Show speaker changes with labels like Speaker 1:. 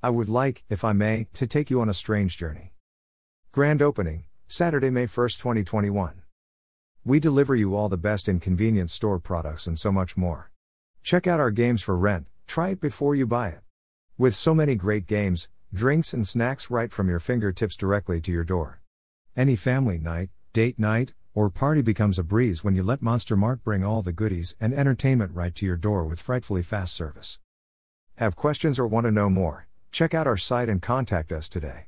Speaker 1: I would like, if I may, to take you on a strange journey. Grand opening, Saturday, May 1, 2021. We deliver you all the best in convenience store products and so much more. Check out our games for rent, try it before you buy it. With so many great games, drinks, and snacks right from your fingertips directly to your door. Any family night, date night, or party becomes a breeze when you let Monster Mart bring all the goodies and entertainment right to your door with frightfully fast service. Have questions or want to know more? Check out our site and contact us today.